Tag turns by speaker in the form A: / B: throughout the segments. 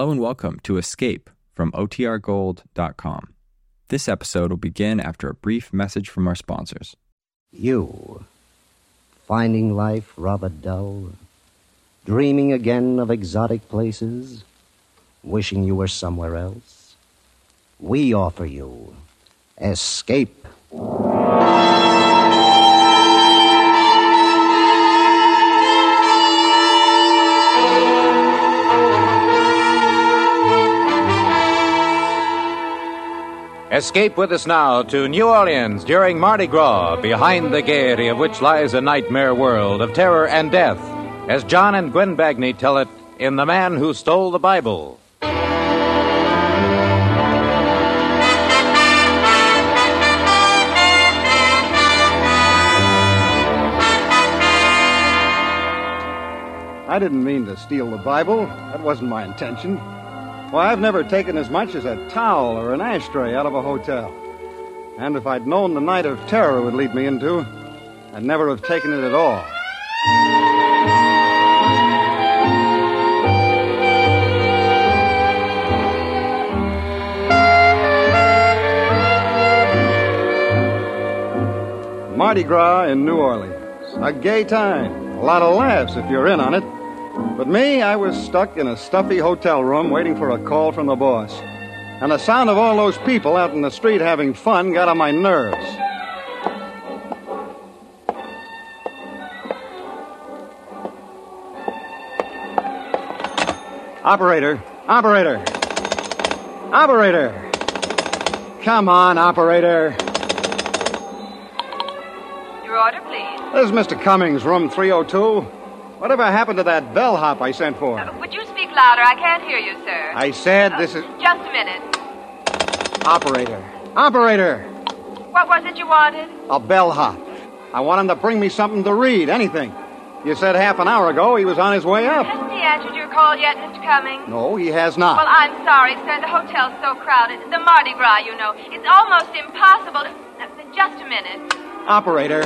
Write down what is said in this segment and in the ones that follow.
A: Hello and welcome to Escape from OTRGold.com. This episode will begin after a brief message from our sponsors.
B: You, finding life rather dull, dreaming again of exotic places, wishing you were somewhere else? We offer you Escape.
C: Escape with us now to New Orleans during Mardi Gras, behind the gaiety of which lies a nightmare world of terror and death, as John and Gwen Bagni tell it in The Man Who Stole the Bible.
D: I didn't mean to steal the Bible. That wasn't my intention. Why, I've never taken as much as a towel or an ashtray out of a hotel. And if I'd known the night of terror would lead me into, I'd never have taken it at all. Mardi Gras in New Orleans. A gay time. A lot of laughs if you're in on it. But me, I was stuck in a stuffy hotel room waiting for a call from the boss. And the sound of all those people out in the street having fun got on my nerves. Operator, operator, operator. Come on, operator.
E: Your order, please.
D: This is Mr. Cummings, room 302. Whatever happened to that bellhop I sent for?
E: Would you speak louder? I can't hear you, sir.
D: I said this is.
E: Just a minute.
D: Operator. Operator!
E: What was it you wanted?
D: A bellhop. I want him to bring me something to read, anything. You said half an hour ago he was on his way up.
E: Hasn't he answered your call yet, Mr. Cummings?
D: No, he has not.
E: Well, I'm sorry, sir. The hotel's so crowded. The Mardi Gras, you know. It's almost impossible to. uh, Just a minute.
D: Operator.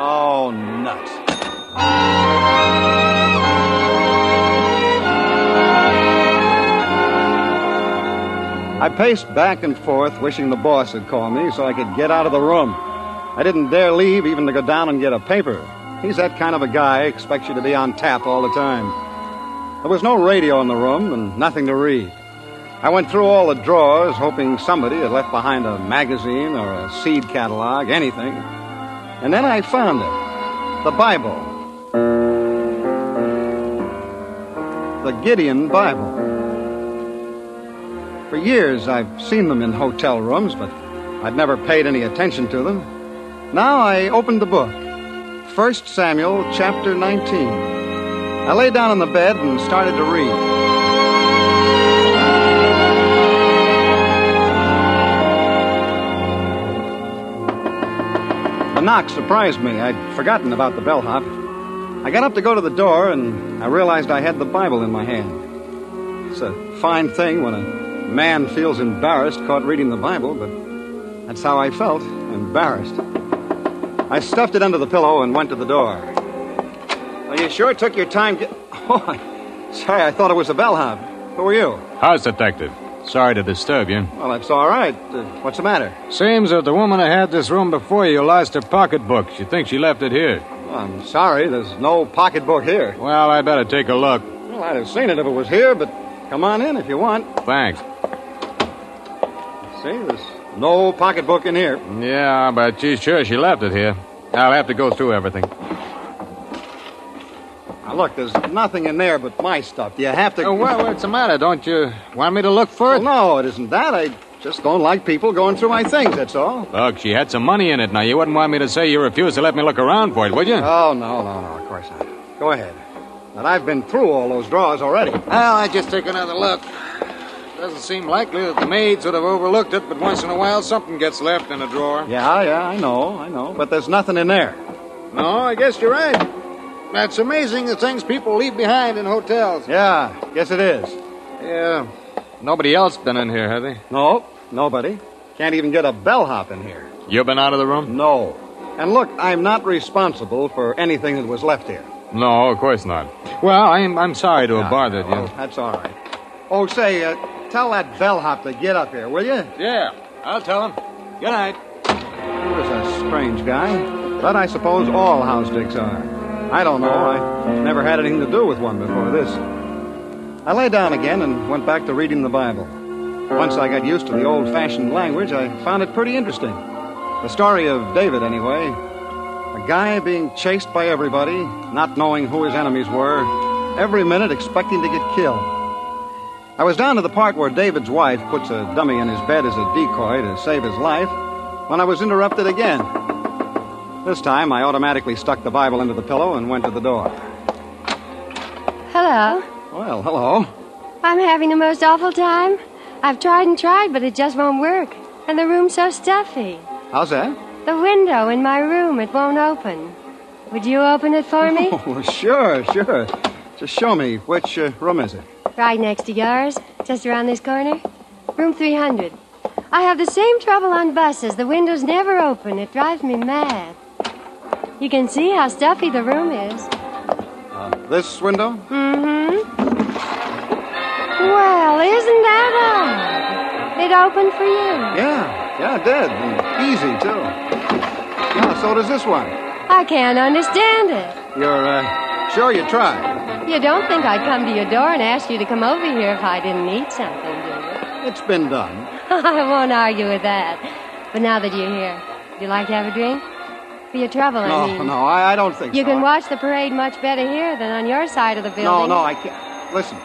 D: Oh, nuts. I paced back and forth, wishing the boss had called me so I could get out of the room. I didn't dare leave even to go down and get a paper. He's that kind of a guy, expects you to be on tap all the time. There was no radio in the room and nothing to read. I went through all the drawers, hoping somebody had left behind a magazine or a seed catalog, anything. And then I found it the Bible. The Gideon Bible. For years, I've seen them in hotel rooms, but I'd never paid any attention to them. Now I opened the book 1 Samuel chapter 19. I lay down on the bed and started to read. The knock surprised me. I'd forgotten about the bellhop. I got up to go to the door, and I realized I had the Bible in my hand. It's a fine thing when a man feels embarrassed caught reading the Bible, but that's how I felt embarrassed. I stuffed it under the pillow and went to the door. Well, you sure took your time. Get... Oh, I... sorry, I thought it was a bellhop. Who are you?
C: House detective. Sorry to disturb you.
D: Well, that's all right. Uh, what's the matter?
C: Seems that the woman who had this room before you lost her pocketbook. She thinks she left it here.
D: Well, I'm sorry, there's no pocketbook here.
C: Well, I better take a look.
D: Well, I'd have seen it if it was here, but come on in if you want.
C: Thanks.
D: See, there's no pocketbook in here.
C: Yeah, but she's sure she left it here. I'll have to go through everything.
D: Now, look, there's nothing in there but my stuff. Do you have to.
C: Oh, well, what's the matter? Don't you want me to look for
D: Well,
C: it?
D: no, it isn't that. I just don't like people going through my things, that's all.
C: Look, she had some money in it. Now, you wouldn't want me to say you refused to let me look around for it, would you?
D: Oh, no, no, no, of course not. Go ahead. But I've been through all those drawers already.
C: Well, I just take another look. Doesn't seem likely that the maids would have overlooked it, but once in a while something gets left in a drawer.
D: Yeah, yeah, I know, I know. But there's nothing in there.
C: No, I guess you're right. That's amazing the things people leave behind in hotels.
D: Yeah, guess it is.
C: Yeah. Nobody else been in here, have they?
D: No, nobody. Can't even get a bellhop in here.
C: You been out of the room?
D: No. And look, I'm not responsible for anything that was left here.
F: No, of course not. Well, I'm, I'm sorry to have bothered
D: Oh,
F: you.
D: that's all right. Oh, say, uh, tell that bellhop to get up here, will you?
F: Yeah, I'll tell him. Good night.
D: He was a strange guy, but I suppose all house dicks are. I don't know. I never had anything to do with one before this. I lay down again and went back to reading the Bible. Once I got used to the old fashioned language, I found it pretty interesting. The story of David, anyway. A guy being chased by everybody, not knowing who his enemies were, every minute expecting to get killed. I was down to the part where David's wife puts a dummy in his bed as a decoy to save his life when I was interrupted again. This time, I automatically stuck the Bible into the pillow and went to the door.
G: Hello.
D: Well, hello.
G: I'm having the most awful time. I've tried and tried, but it just won't work. And the room's so stuffy.
D: How's that?
G: The window in my room, it won't open. Would you open it for me?
D: Oh, sure, sure. Just show me. Which uh, room is it?
G: Right next to yours, just around this corner. Room 300. I have the same trouble on buses. The windows never open. It drives me mad. You can see how stuffy the room is.
D: This window?
G: Mm-hmm. Well, isn't that odd? It opened for you.
D: Yeah, yeah, it did. And easy, too. Yeah, so does this one.
G: I can't understand it.
D: You're, uh, sure you tried?
G: You don't think I'd come to your door and ask you to come over here if I didn't need something, do you?
D: It's been done.
G: I won't argue with that. But now that you're here, would you like to have a drink? For your trouble, I
D: No,
G: mean.
D: no, I, I don't think so.
G: You
D: so.
G: can watch the parade much better here than on your side of the building.
D: No, no, I can't. Listen.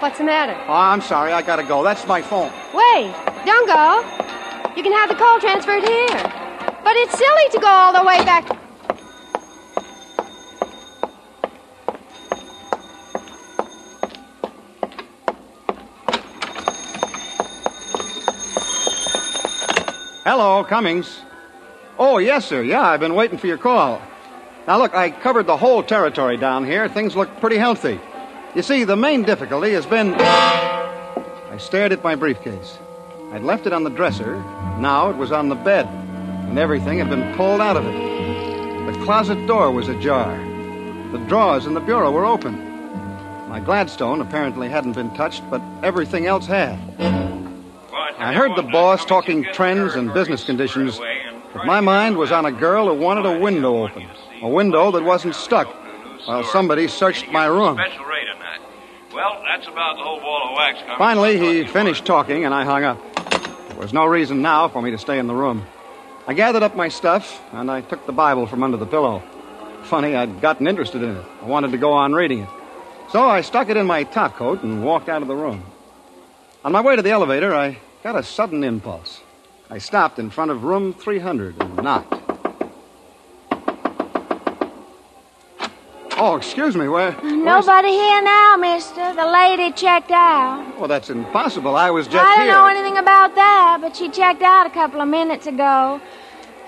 G: What's the matter?
D: Oh, I'm sorry. I gotta go. That's my phone.
G: Wait, don't go. You can have the call transferred here. But it's silly to go all the way back.
D: Hello, Cummings. Oh, yes, sir. Yeah, I've been waiting for your call. Now, look, I covered the whole territory down here. Things look pretty healthy. You see, the main difficulty has been. I stared at my briefcase. I'd left it on the dresser. Now it was on the bed, and everything had been pulled out of it. The closet door was ajar. The drawers in the bureau were open. My Gladstone apparently hadn't been touched, but everything else had. I heard the boss talking trends and business conditions, but my mind was on a girl who wanted a window open. A window that wasn't stuck while somebody searched my room.
H: Special rate on that. Well, that's about the whole ball of wax.
D: Finally, he
H: talk to you
D: finished talking, and I hung up. There was no reason now for me to stay in the room. I gathered up my stuff, and I took the Bible from under the pillow. Funny, I'd gotten interested in it. I wanted to go on reading it. So I stuck it in my top coat and walked out of the room. On my way to the elevator, I got a sudden impulse. I stopped in front of room 300 and knocked. Oh, excuse me, where? where's-
I: Nobody here now, mister. The lady checked out.
D: Well, that's impossible. I was just
I: I don't
D: here.
I: know anything about that, but she checked out a couple of minutes ago.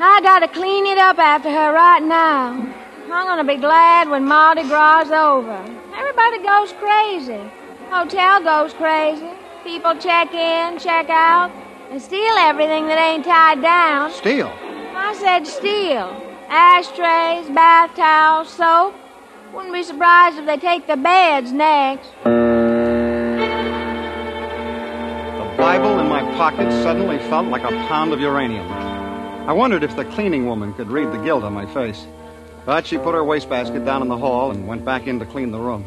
I: I gotta clean it up after her right now. I'm gonna be glad when Mardi Gras is over. Everybody goes crazy. Hotel goes crazy. People check in, check out, and steal everything that ain't tied down.
D: Steal?
I: I said steal. Ashtrays, bath towels, soap. Wouldn't be surprised if they take the beds next.
D: The Bible in my pocket suddenly felt like a pound of uranium. I wondered if the cleaning woman could read the guilt on my face. But she put her wastebasket down in the hall and went back in to clean the room.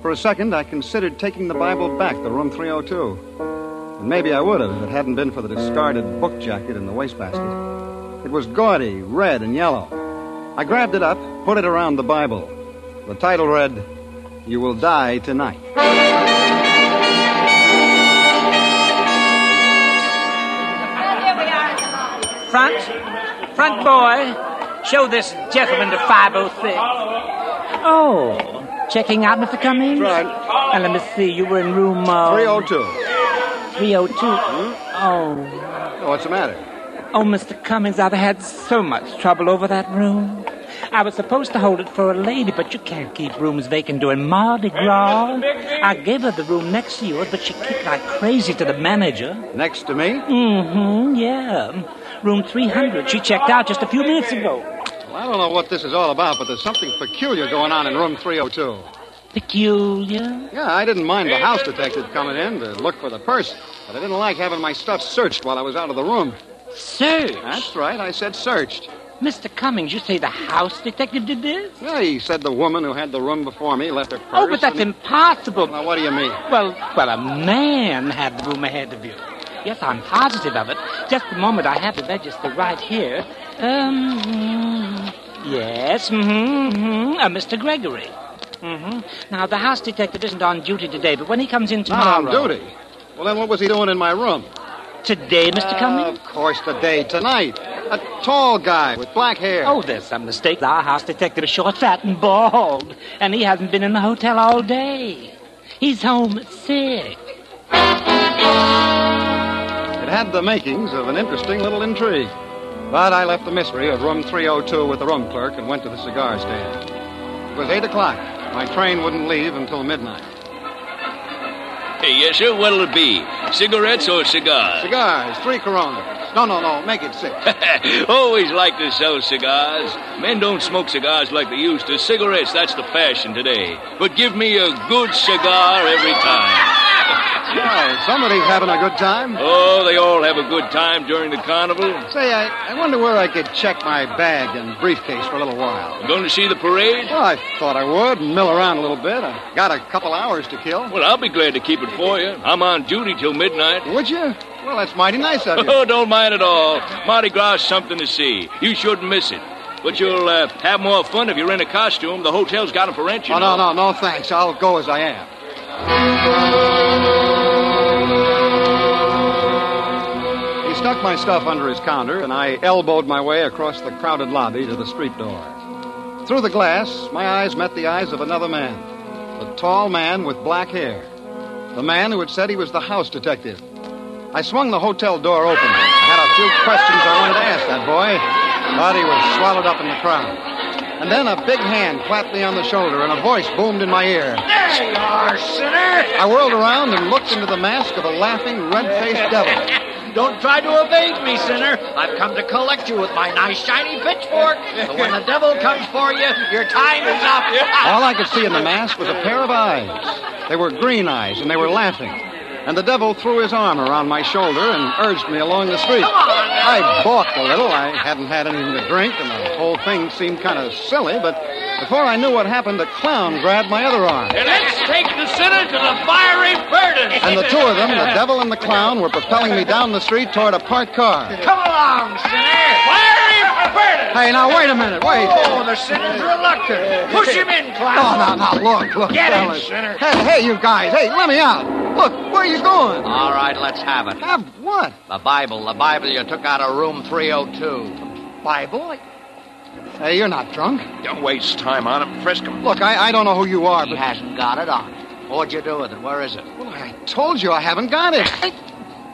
D: For a second, I considered taking the Bible back to room 302. And maybe I would have if it hadn't been for the discarded book jacket in the wastebasket. It was gaudy, red, and yellow. I grabbed it up, put it around the Bible. The title read, You Will Die Tonight.
J: Front, front boy, show this gentleman to 506. Oh, checking out, Mr. Cummings?
D: Right.
J: And let me see, you were in room uh,
D: 302.
J: 302. Oh,
D: Oh, what's the matter?
J: oh, Mr. Cummings, I've had so much trouble over that room. I was supposed to hold it for a lady, but you can't keep rooms vacant during Mardi Gras. I gave her the room next to yours, but she kicked like crazy to the manager.
D: Next to me?
J: Mm-hmm, yeah. Room 300. She checked out just a few minutes ago.
D: Well, I don't know what this is all about, but there's something peculiar going on in room 302.
J: Peculiar?
D: Yeah, I didn't mind the house detective coming in to look for the purse, but I didn't like having my stuff searched while I was out of the room.
J: Searched?
D: That's right, I said searched.
J: Mr. Cummings, you say the house detective did this?
D: Yeah, he said the woman who had the room before me left her purse.
J: Oh, but that's
D: and-
J: impossible.
D: Now, what do you mean?
J: Well, well, a man had the room ahead of you. Yes, I'm positive of it. Just the moment I have the register right here. Um, mm, yes, mm-hmm, mm-hmm, uh, Mr. Gregory. Mm-hmm. Now, the house detective isn't on duty today, but when he comes in
D: Not
J: tomorrow...
D: on duty. Well, then what was he doing in my room?
J: Today, Mr. Cummings?
D: Of course, today, tonight. A tall guy with black hair.
J: Oh, there's some mistake. Our house detective is short, fat, and bald. And he hasn't been in the hotel all day. He's home sick.
D: It had the makings of an interesting little intrigue. But I left the mystery of room 302 with the room clerk and went to the cigar stand. It was 8 o'clock. My train wouldn't leave until midnight.
H: Hey, yes, sir. What'll it be? Cigarettes or cigars?
D: Cigars, three Coronas. No, no, no, make it six.
H: Always like to sell cigars. Men don't smoke cigars like they used to. Cigarettes, that's the fashion today. But give me a good cigar every time.
D: Oh, somebody's having a good time.
H: Oh, they all have a good time during the carnival.
D: Say, I, I wonder where I could check my bag and briefcase for a little while.
H: Going to see the parade?
D: Well, I thought I would and mill around a little bit. I got a couple hours to kill.
H: Well, I'll be glad to keep it for you. I'm on duty till midnight.
D: Would you? Well, that's mighty nice of you.
H: Oh, don't mind at all. Mardi Gras is something to see. You shouldn't miss it. But you'll uh, have more fun if you're in a costume. The hotel's got 'em for rent, you
D: Oh,
H: know.
D: no, no, no, thanks. I'll go as I am. Stuck my stuff under his counter, and I elbowed my way across the crowded lobby to the street door. Through the glass, my eyes met the eyes of another man. The tall man with black hair. The man who had said he was the house detective. I swung the hotel door open. I had a few questions I wanted to ask that boy, but he was swallowed up in the crowd. And then a big hand clapped me on the shoulder, and a voice boomed in my ear.
K: There you are, sinner!
D: I whirled around and looked into the mask of a laughing, red-faced devil.
K: Don't try to evade me, sinner. I've come to collect you with my nice shiny pitchfork. But when the devil comes for you, your time is up.
D: All I could see in the mask was a pair of eyes. They were green eyes, and they were laughing. And the devil threw his arm around my shoulder and urged me along the street. I balked a little. I hadn't had anything to drink, and the whole thing seemed kind of silly, but before I knew what happened, a clown grabbed my other arm.
K: Let's take the sinner to the fiery furnace.
D: And the two of them, the devil and the clown, were propelling me down the street toward a parked car.
K: Come along, sinner. Fiery furnace.
D: Hey, now, wait a minute, wait.
K: Oh, the sinner's reluctant. Push him in, clown.
D: no, no, no. look, look,
K: Get him,
D: fellas.
K: sinner.
D: Hey, hey, you guys, hey, let me out. Look, where are you going?
L: All right, let's have it.
D: Have what?
L: The Bible, the Bible you took out of room 302.
D: Bible? Hey, you're not drunk.
L: Don't waste time on him. Frisk him.
D: Look, I, I don't know who you are,
L: He
D: but
L: hasn't got it on him. What'd you do with it? Where is it?
D: Well, I told you I haven't got it.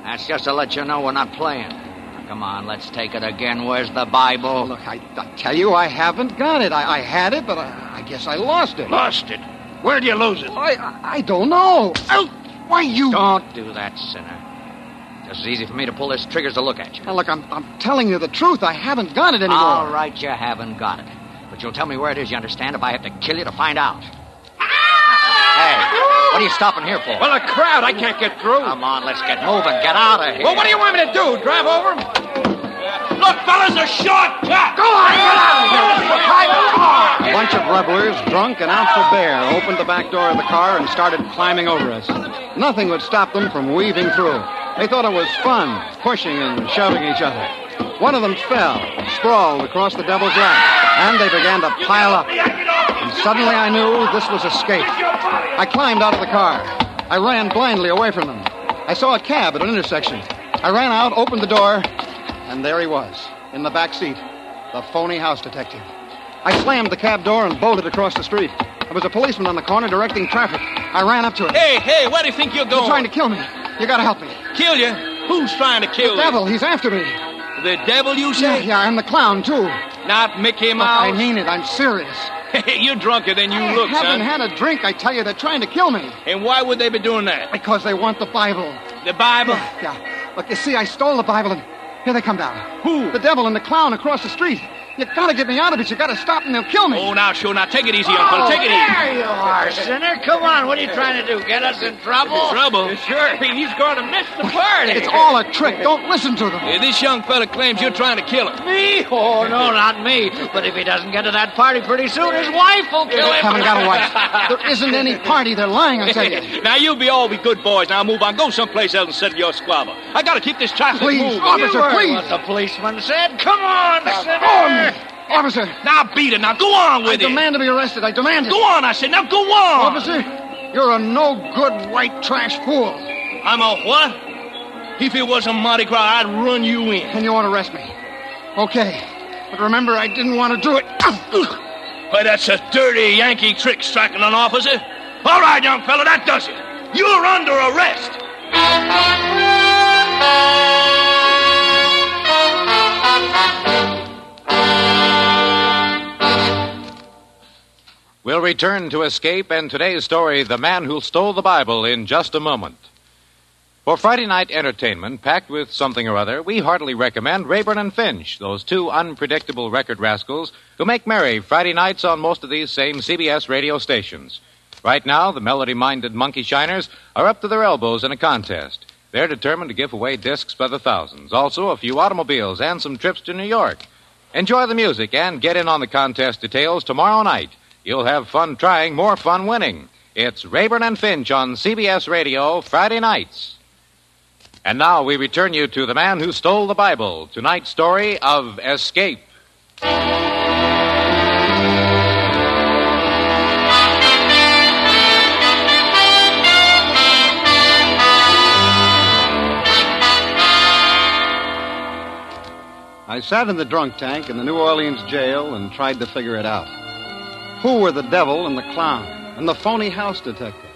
L: That's just to let you know we're not playing. Now, come on, let's take it again. Where's the Bible?
D: Look, I, I tell you, I haven't got it. I, I had it, but I, I guess I lost it.
K: Lost it. Where'd you lose it?
D: I, I, I don't know. Oh, why you?
L: Don't do that, sinner. Just as easy for me to pull this trigger as to look at you.
D: Now, look, I'm, I'm telling you the truth. I haven't got it anymore.
L: All right, you haven't got it. But you'll tell me where it is, you understand, if I have to kill you to find out. Ah! Hey, what are you stopping here for?
F: Well, a crowd. I can't get through.
L: Come on, let's get moving. Get out of here.
F: Well, what do you want me to do? Drive over him? Look, fellas, a shortcut.
K: Go on, get out of here. It's a car.
D: A bunch of revelers, drunk and out for bear, opened the back door of the car and started climbing over us. Nothing would stop them from weaving through. They thought it was fun, pushing and shoving each other. One of them fell, sprawled across the devil's lap, and they began to pile up. And suddenly I knew this was escape. I climbed out of the car. I ran blindly away from them. I saw a cab at an intersection. I ran out, opened the door, and there he was, in the back seat, the phony house detective. I slammed the cab door and bolted across the street. There was a policeman on the corner directing traffic. I ran up to him.
F: Hey, hey, where do you think you're going?
D: He's
F: going?
D: trying to kill me. You gotta help me.
F: kill you? Who's trying to kill
D: The
F: you?
D: devil, he's after me.
F: The devil, you say?
D: yeah, I'm the clown, too.
F: Not Mickey
D: Look,
F: Mouse?
D: I mean it. I'm serious.
F: you're drunker than you look.
D: I
F: look,
D: haven't
F: son.
D: had a drink. I tell you, they're trying to kill me.
F: And why would they be doing that?
D: Because they want the Bible.
F: The Bible?
D: Yeah. Look, you see, I stole the Bible, and here they come down.
F: Who?
D: The devil and the clown across the street. You gotta get me out of it. You gotta stop them. They'll kill me.
H: Oh, now, sure. Now, take it easy, young fella. Take it easy.
K: There you are, sinner. Come on. What are you trying to do? Get us in trouble?
H: Trouble?
K: Sure. He's going to miss the party.
D: It's all a trick. Don't listen to them.
H: This young fella claims you're trying to kill him.
K: Me? Oh, no, not me. But if he doesn't get to that party pretty soon, his wife will kill him.
D: Haven't got a wife. There isn't any party. They're lying, I tell you.
H: now, you be all be good boys. Now, move on. Go someplace else and settle your squabble. I gotta keep this traffic
D: Please,
H: moving.
D: officer,
K: You
D: please.
K: what the policeman said. Come on, sinner.
D: Oh, officer.
H: Now, beat it. Now, go on
D: I
H: with it.
D: I demand to be arrested. I demand it.
H: Go on, I said. Now, go on.
D: Officer, you're a no good white trash fool.
H: I'm a what? If it wasn't Mardi Gras, I'd run you in.
D: And you want to arrest me. Okay. But remember, I didn't want to do it.
H: Why, that's a dirty Yankee trick striking an officer. All right, young fella, that does it. You're under arrest.
C: We'll return to Escape and today's story, The Man Who Stole the Bible, in just a moment. For Friday night entertainment, packed with something or other, we heartily recommend Rayburn and Finch, those two unpredictable record rascals who make merry Friday nights on most of these same CBS radio stations. Right now, the melody minded monkey shiners are up to their elbows in a contest. They're determined to give away discs by the thousands, also a few automobiles and some trips to New York. Enjoy the music and get in on the contest details tomorrow night. You'll have fun trying, more fun winning. It's Rayburn and Finch on CBS Radio Friday nights. And now we return you to The Man Who Stole the Bible, tonight's story of Escape.
D: I sat in the drunk tank in the New Orleans jail and tried to figure it out. Who were the devil and the clown and the phony house detective?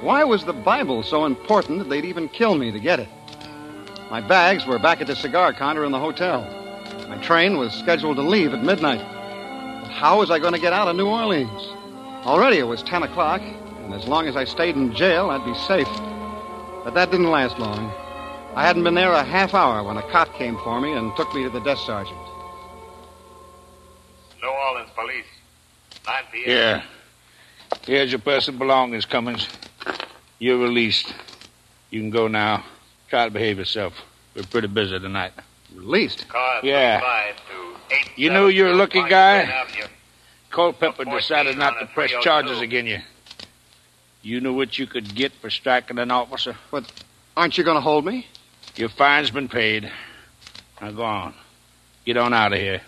D: Why was the Bible so important that they'd even kill me to get it? My bags were back at the cigar counter in the hotel. My train was scheduled to leave at midnight. But how was I going to get out of New Orleans? Already it was 10 o'clock, and as long as I stayed in jail, I'd be safe. But that didn't last long. I hadn't been there a half hour when a cop came for me and took me to the desk sergeant.
M: 9 p.m.
H: Here. Here's your personal belongings, Cummins. You're released. You can go now. Try to behave yourself. We're pretty busy tonight.
D: Released?
M: Car
H: Yeah.
M: 35 to 8
H: You knew you were a lucky guy?
M: Avenue.
H: Culpepper decided not to press charges against you. You knew what you could get for striking an officer.
D: But aren't you going to hold me?
H: Your fine's been paid. Now go on. Get on out of here.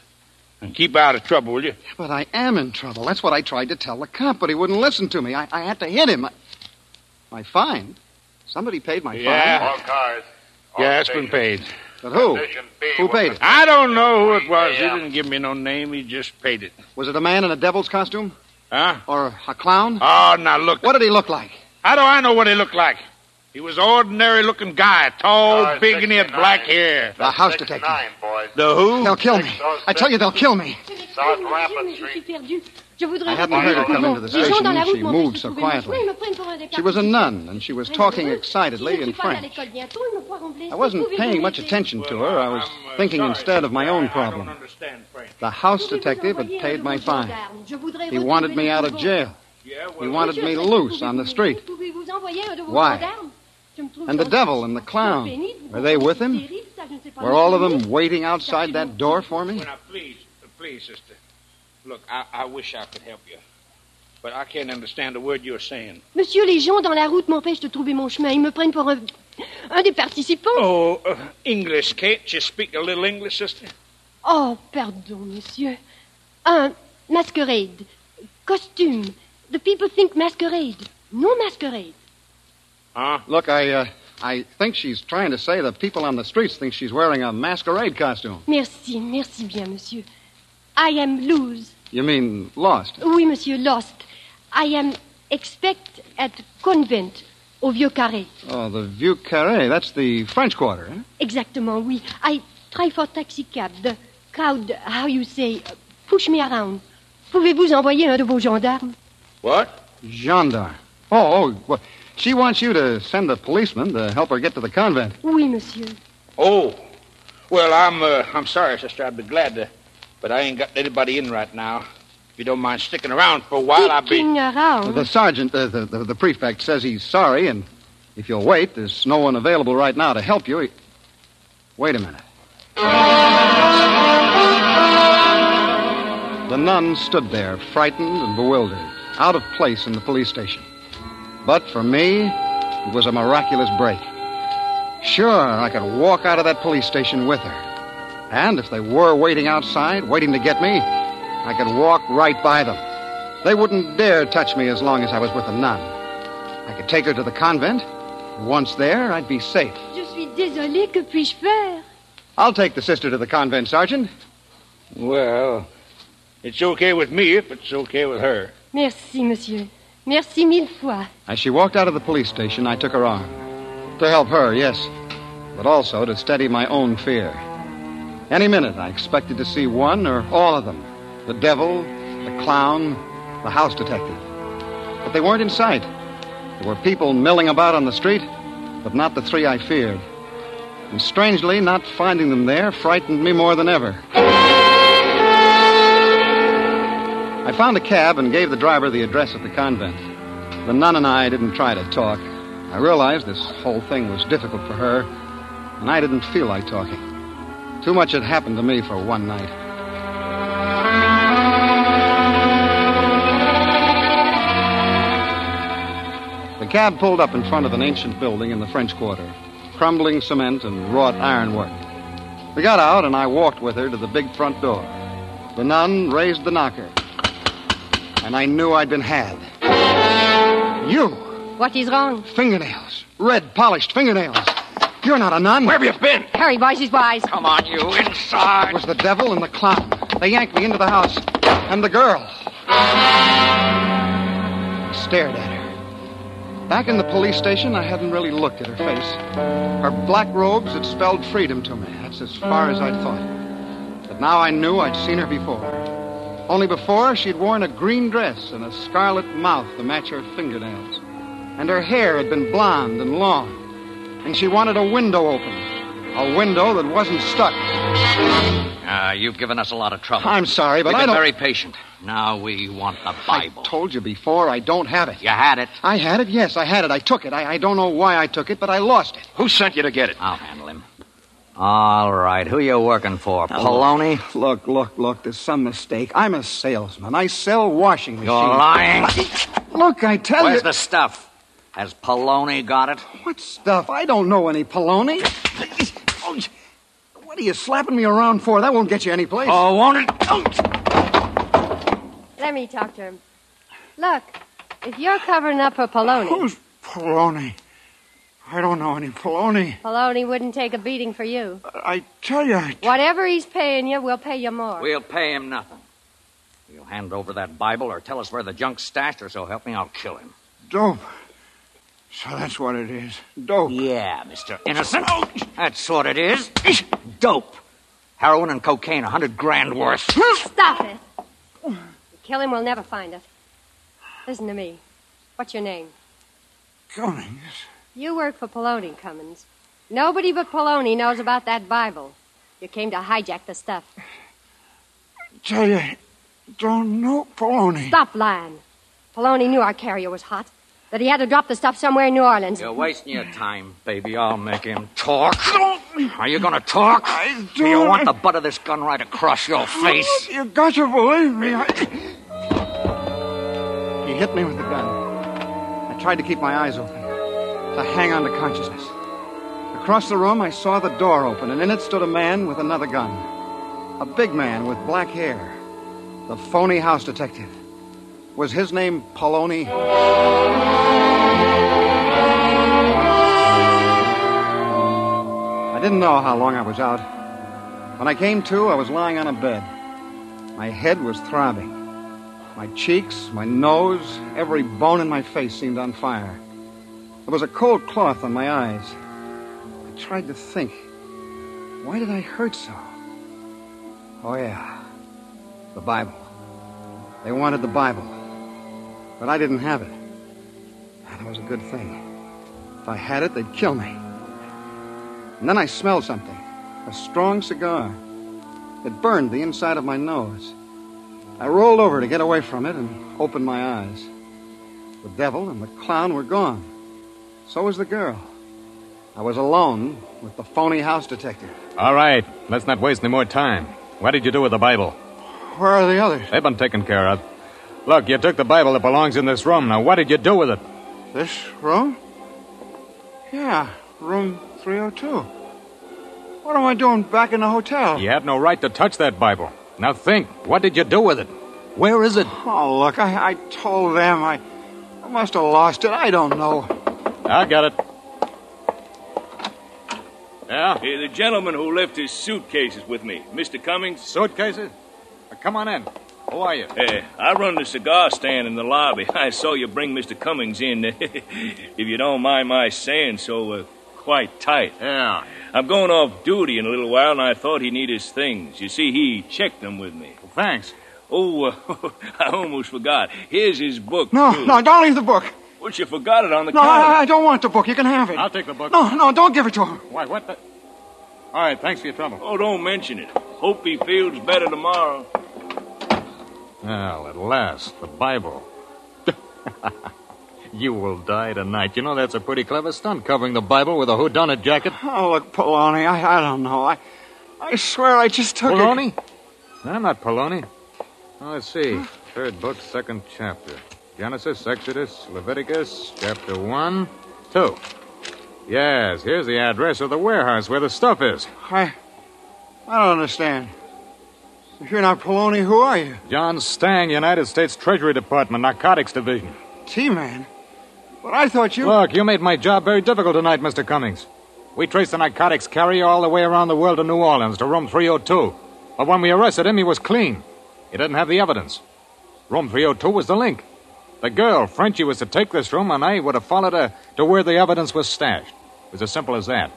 H: And keep out of trouble, will you?
D: But I am in trouble. That's what I tried to tell the cop, but he wouldn't listen to me. I, I had to hit him. I, my fine? Somebody paid my fine?
H: Yeah.
M: All cars. all
H: Yeah, it's been paid.
D: But who? Who paid it?
H: I don't know who it was. He didn't give me no name. He just paid it.
D: Was it a man in a devil's costume?
H: Huh?
D: Or a clown?
H: Oh, now look.
D: What did he look like?
H: How do I know what he looked like? He was an ordinary looking guy, tall,
M: Car
H: big, and he had black hair.
D: The house detective.
M: Nine, boys.
H: The who?
D: They'll kill me. I tell you, they'll kill me.
M: South Rapids Street.
D: I hadn't heard her come into the station. She moved so quietly. She was a nun, and she was talking excitedly in French. I wasn't paying much attention to her. I was uh, thinking instead of my own problem. The house detective had paid my fine. He wanted me out of jail. He wanted me loose on the street. Why? And the devil and the clown, were they with him? Were all of them waiting outside that door for me?
H: Now, please, please, sister. Look, I, I wish I could help you. But I can't understand a word you're saying.
G: Monsieur, les gens dans la route m'empêchent de trouver mon chemin. Ils me prennent pour un, un des participants.
H: Oh, uh, English. Can't you speak a little English, sister?
G: Oh, pardon, monsieur. Un masquerade. Costume. The people think masquerade. No masquerade.
H: Huh?
D: Look, I, uh, I think she's trying to say the people on the streets think she's wearing a masquerade costume.
G: Merci, merci bien, monsieur. I am lose.
D: You mean lost?
G: Oui, monsieur, lost. I am expect at convent au Vieux Carré.
D: Oh, the Vieux Carré. That's the French Quarter, eh?
G: Exactement, oui. I try for taxi cab. The crowd, how you say, push me around. Pouvez-vous envoyer un de vos gendarmes?
H: What?
D: Gendarme. Oh, oh, well, she wants you to send a policeman to help her get to the convent.
G: Oui, monsieur.
H: Oh. Well, I'm uh, I'm sorry, sister. I'd be glad to
F: But I ain't got anybody in right now. If you don't mind sticking around for a while, I'll be.
G: Sticking around.
D: The sergeant, uh, the, the, the prefect, says he's sorry, and if you'll wait, there's no one available right now to help you. He... Wait a minute. The nun stood there, frightened and bewildered, out of place in the police station. But for me, it was a miraculous break. Sure, I could walk out of that police station with her. And if they were waiting outside, waiting to get me, I could walk right by them. They wouldn't dare touch me as long as I was with the nun. I could take her to the convent. Once there, I'd be safe.
G: Je suis désolé, que puis-je faire?
D: I'll take the sister to the convent, Sergeant.
F: Well, it's okay with me if it's okay with her.
G: Merci, monsieur. Merci mille fois.
D: As she walked out of the police station, I took her arm. To help her, yes, but also to steady my own fear. Any minute, I expected to see one or all of them the devil, the clown, the house detective. But they weren't in sight. There were people milling about on the street, but not the three I feared. And strangely, not finding them there frightened me more than ever. I found a cab and gave the driver the address of the convent. The nun and I didn't try to talk. I realized this whole thing was difficult for her, and I didn't feel like talking. Too much had happened to me for one night. The cab pulled up in front of an ancient building in the French Quarter, crumbling cement and wrought ironwork. We got out, and I walked with her to the big front door. The nun raised the knocker, and I knew I'd been had. You!
G: What is wrong?
D: Fingernails. Red, polished fingernails. You're not a nun.
F: Where have you been?
G: Hurry, boys, he's wise.
L: Come on, you, inside.
D: It was the devil and the clown. They yanked me into the house. And the girl. I stared at her. Back in the police station, I hadn't really looked at her face. Her black robes had spelled freedom to me. That's as far as I'd thought. But now I knew I'd seen her before. Only before, she'd worn a green dress and a scarlet mouth to match her fingernails. And her hair had been blonde and long. And she wanted a window open. A window that wasn't stuck.
L: Uh, you've given us a lot of trouble.
D: I'm sorry, but
L: We've
D: I
L: been
D: don't-
L: very patient. Now we want the Bible.
D: I told you before, I don't have it.
L: You had it.
D: I had it, yes, I had it. I took it. I, I don't know why I took it, but I lost it.
F: Who sent you to get it?
L: I'll handle him. All right. Who you working for? Oh. Poloni?
D: Look, look, look, there's some mistake. I'm a salesman. I sell washing machines.
L: You're lying.
D: Look, I tell
L: Where's
D: you.
L: Where's the stuff? Has Poloni got it?
D: What stuff? I don't know any Poloni. Oh, What are you slapping me around for? That won't get you any place.
L: Oh, won't it?
G: Let me talk to him. Look, if you're covering up for Poloni,
D: Who's Poloni? I don't know any Poloni.
G: Poloni wouldn't take a beating for you.
D: I tell you, I...
G: Whatever he's paying you, we'll pay you more.
L: We'll pay him nothing. You'll hand over that Bible or tell us where the junk's stashed, or so help me, I'll kill him.
D: dope. So that's what it is. Dope.
L: Yeah, Mr. Innocent. That's what it is. Dope. Heroin and cocaine, a hundred grand worth.
G: Stop it. You kill him, we'll never find it. Listen to me. What's your name?
D: Cummings.
G: You work for Poloni, Cummins. Nobody but Poloni knows about that Bible. You came to hijack the stuff.
D: Tell you, don't know Poloni.
G: Stop lying. Poloni knew our carrier was hot. That he had to drop the stuff somewhere in New Orleans.
L: You're wasting your time, baby. I'll make him talk. Are you gonna talk?
D: I
L: Do you
D: don't-
L: want the butt of this gun right across your face?
D: You got to believe me. I... He hit me with the gun. I tried to keep my eyes open, to hang on to consciousness. Across the room, I saw the door open, and in it stood a man with another gun. A big man with black hair. The phony house detective. Was his name Poloni? I didn't know how long I was out. When I came to, I was lying on a bed. My head was throbbing. My cheeks, my nose, every bone in my face seemed on fire. There was a cold cloth on my eyes. I tried to think. Why did I hurt so? Oh, yeah. The Bible. They wanted the Bible. But I didn't have it. That was a good thing. If I had it, they'd kill me. And then I smelled something. A strong cigar. It burned the inside of my nose. I rolled over to get away from it and opened my eyes. The devil and the clown were gone. So was the girl. I was alone with the phony house detective.
C: All right, let's not waste any more time. What did you do with the Bible?
D: Where are the others?
C: They've been taken care of. Look, you took the Bible that belongs in this room. Now, what did you do with it?
D: This room? Yeah, room 302. What am I doing back in the hotel?
C: You had no right to touch that Bible. Now think, what did you do with it? Where is it?
D: Oh, look, I, I told them. I, I must have lost it. I don't know.
C: I got it. Yeah?
H: Hey, the gentleman who left his suitcases with me, Mr. Cummings.
C: Suitcases? Uh, come on in. Who are you?
H: Hey, I run the cigar stand in the lobby. I saw you bring Mr. Cummings in. if you don't mind my saying so, uh, quite tight.
C: Yeah.
H: I'm going off duty in a little while, and I thought he'd need his things. You see, he checked them with me.
C: Well, thanks.
H: Oh, uh, I almost forgot. Here's his book.
D: No,
H: too.
D: no, don't leave the book.
H: Well, you forgot it on the
D: No,
H: counter.
D: I, I don't want the book. You can have it.
C: I'll take the book.
D: No, no, don't give it to him.
C: Why, what the... All right, thanks for your trouble.
H: Oh, don't mention it. Hope he feels better tomorrow.
C: Well, at last, the Bible. you will die tonight. You know that's a pretty clever stunt, covering the Bible with a whodunit jacket.
D: Oh, look, Poloni, I, I don't know. I, I swear I just took
C: Poloni?
D: it.
C: I'm not Poloni. Now, let's see. Third book, second chapter. Genesis, Exodus, Leviticus, chapter 1, 2. Yes, here's the address of the warehouse where the stuff is.
D: I, I don't understand. If you're not Poloni, who are you?
C: John Stang, United States Treasury Department, Narcotics Division.
D: T-Man. But I thought you...
C: Look, you made my job very difficult tonight, Mr. Cummings. We traced the narcotics carrier all the way around the world to New Orleans, to room 302. But when we arrested him, he was clean. He didn't have the evidence. Room 302 was the link. The girl, Frenchie, was to take this room, and I would have followed her to where the evidence was stashed. It was as simple as that.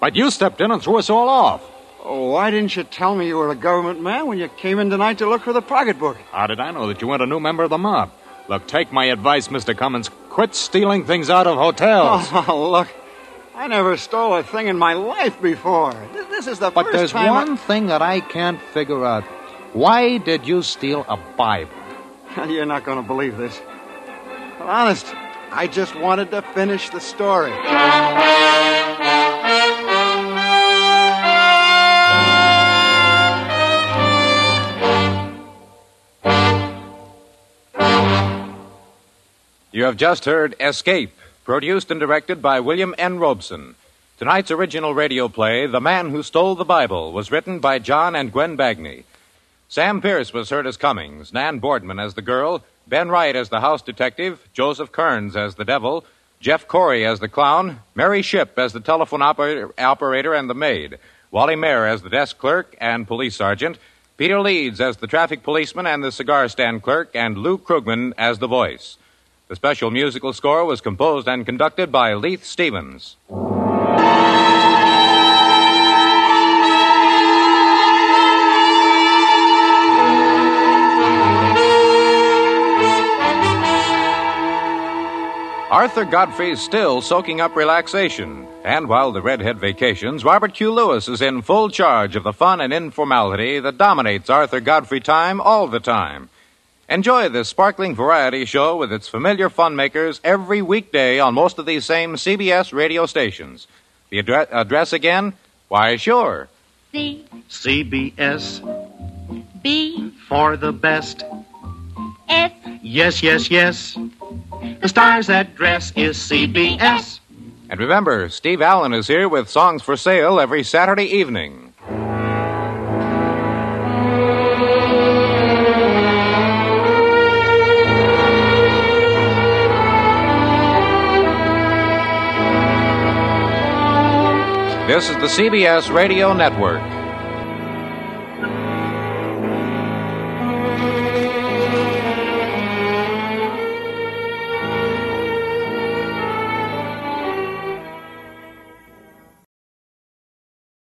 C: But you stepped in and threw us all off.
D: Oh, why didn't you tell me you were a government man when you came in tonight to look for the pocketbook?
C: How did I know that you weren't a new member of the mob? Look, take my advice, Mr. Cummins. Quit stealing things out of hotels.
D: Oh, look. I never stole a thing in my life before. This, is the
C: But
D: first
C: there's
D: time. I-
C: one thing that I can't figure out. Why did you steal a Bible?
D: You're not going to believe this. Honest, I just wanted to finish the story.
C: You have just heard Escape, produced and directed by William N. Robson. Tonight's original radio play, The Man Who Stole the Bible, was written by John and Gwen Bagni. Sam Pierce was heard as Cummings, Nan Boardman as the girl, Ben Wright as the house detective, Joseph Kearns as the devil, Jeff Corey as the clown, Mary Shipp as the telephone operator, operator and the maid, Wally Maher as the desk clerk and police sergeant, Peter Leeds as the traffic policeman and the cigar stand clerk, and Lou Krugman as the voice. The special musical score was composed and conducted by Leith Stevens. Arthur Godfrey's still soaking up relaxation. And while the redhead vacations, Robert Q. Lewis is in full charge of the fun and informality that dominates Arthur Godfrey time all the time. Enjoy this sparkling variety show with its familiar fun makers every weekday on most of these same CBS radio stations. The addre- address again? Why, sure.
N: C
O: CBS
N: B
O: for the best.
N: S
O: Yes, yes, yes. The star's address is CBS.
C: And remember, Steve Allen is here with songs for sale every Saturday evening. This is the CBS Radio Network.